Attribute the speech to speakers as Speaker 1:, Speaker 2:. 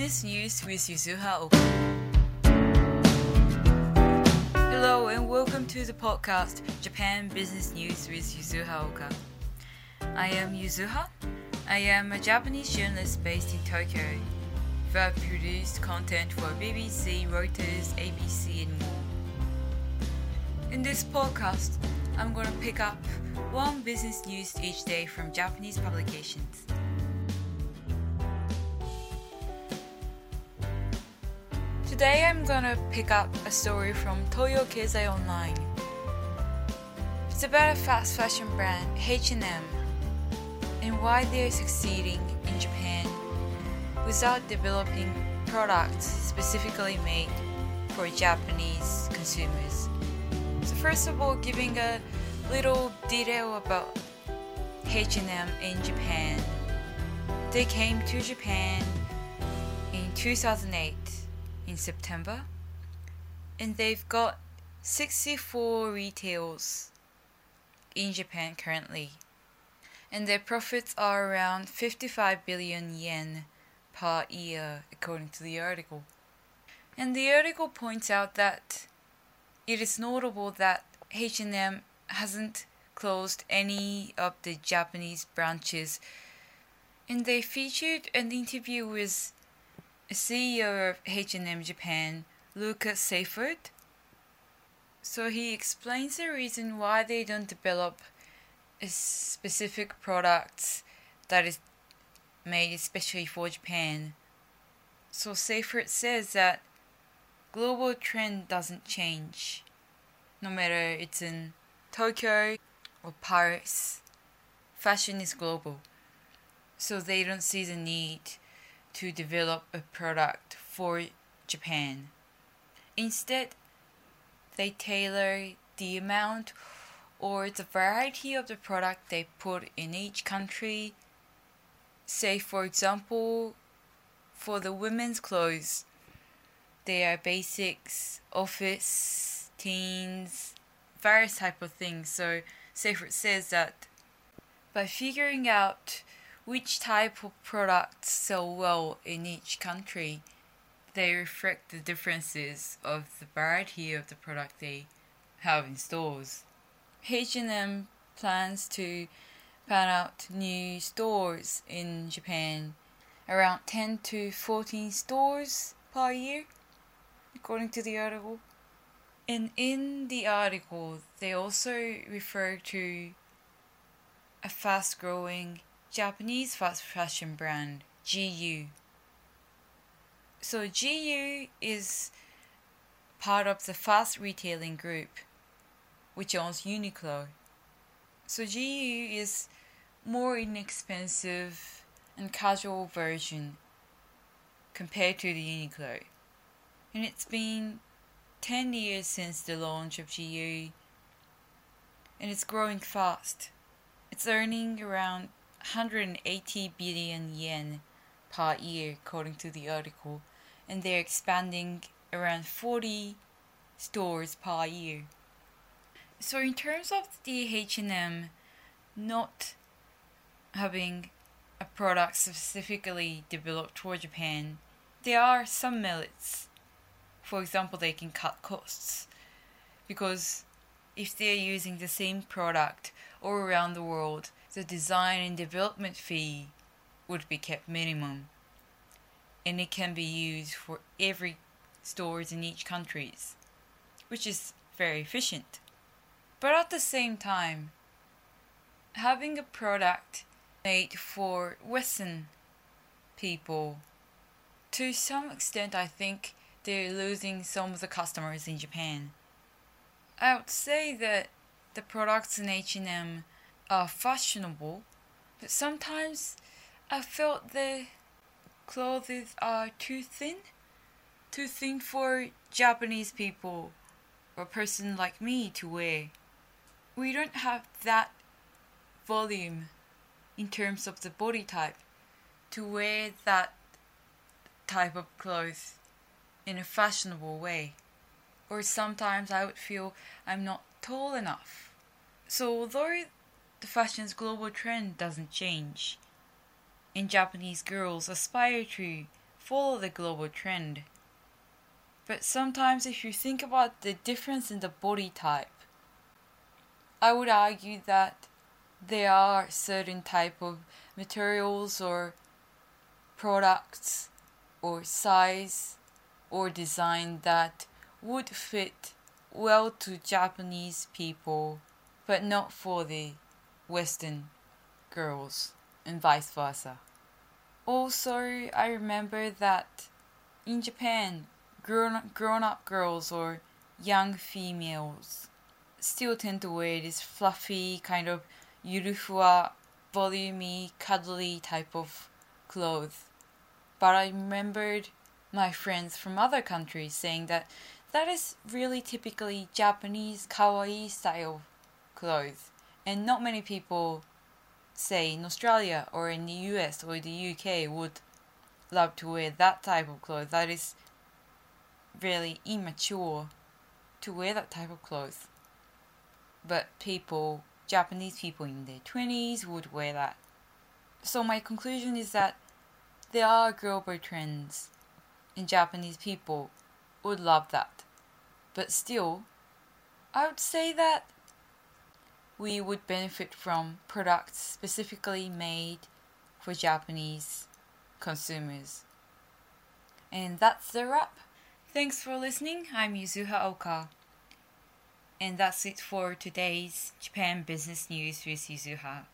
Speaker 1: Business News with Yuzuha Oka. Hello and welcome to the podcast Japan Business News with Yuzuha Oka. I am Yuzuha. I am a Japanese journalist based in Tokyo have produced content for BBC, Reuters, ABC, and more. In this podcast, I'm going to pick up one business news each day from Japanese publications. Today I'm gonna pick up a story from Toyo Keizai Online. It's about a fast fashion brand, H&M, and why they're succeeding in Japan without developing products specifically made for Japanese consumers. So first of all, giving a little detail about H&M in Japan. They came to Japan in 2008 in September, and they've got 64 retails in Japan currently, and their profits are around 55 billion yen per year, according to the article. And the article points out that it is notable that H&M hasn't closed any of the Japanese branches, and they featured an interview with CEO of H&M Japan, Lucas Seifert. So he explains the reason why they don't develop specific products that is made especially for Japan. So Seifert says that global trend doesn't change, no matter it's in Tokyo or Paris. Fashion is global, so they don't see the need to develop a product for Japan. Instead, they tailor the amount or the variety of the product they put in each country. Say, for example, for the women's clothes, they are basics, office, teens, various type of things. So, Seifert says that by figuring out which type of products sell well in each country, they reflect the differences of the variety of the product they have in stores. H&M plans to plan out new stores in Japan, around 10 to 14 stores per year, according to the article. And in the article, they also refer to a fast growing Japanese fast fashion brand GU. So GU is part of the fast retailing group which owns Uniqlo. So GU is more inexpensive and casual version compared to the Uniqlo. And it's been 10 years since the launch of GU and it's growing fast. It's earning around 180 billion yen per year, according to the article, and they're expanding around 40 stores per year. So in terms of the H&M not having a product specifically developed for Japan, there are some merits. For example, they can cut costs because if they're using the same product all around the world, the design and development fee would be kept minimum. And it can be used for every stores in each countries which is very efficient. But at the same time having a product made for western people to some extent i think they're losing some of the customers in japan. I would say that the products in h&m are fashionable, but sometimes I felt the clothes are too thin, too thin for Japanese people or a person like me to wear. We don't have that volume in terms of the body type to wear that type of clothes in a fashionable way. Or sometimes I would feel I'm not tall enough. So although the fashion's global trend doesn't change. And Japanese girls aspire to follow the global trend. But sometimes, if you think about the difference in the body type, I would argue that there are certain type of materials or products or size or design that would fit well to Japanese people, but not for the Western girls, and vice versa. Also, I remember that in Japan, grown, grown up girls or young females still tend to wear this fluffy, kind of yurufuwa, volumey, cuddly type of clothes. But I remembered my friends from other countries saying that that is really typically Japanese kawaii style clothes, and not many people, say in Australia or in the US or the UK, would love to wear that type of clothes. That is really immature to wear that type of clothes. But people, Japanese people in their 20s, would wear that. So, my conclusion is that there are global trends, and Japanese people would love that. But still, I would say that we would benefit from products specifically made for Japanese consumers. And that's the wrap. Thanks for listening. I'm Yuzuha Oka. And that's it for today's Japan Business News with Yuzuha.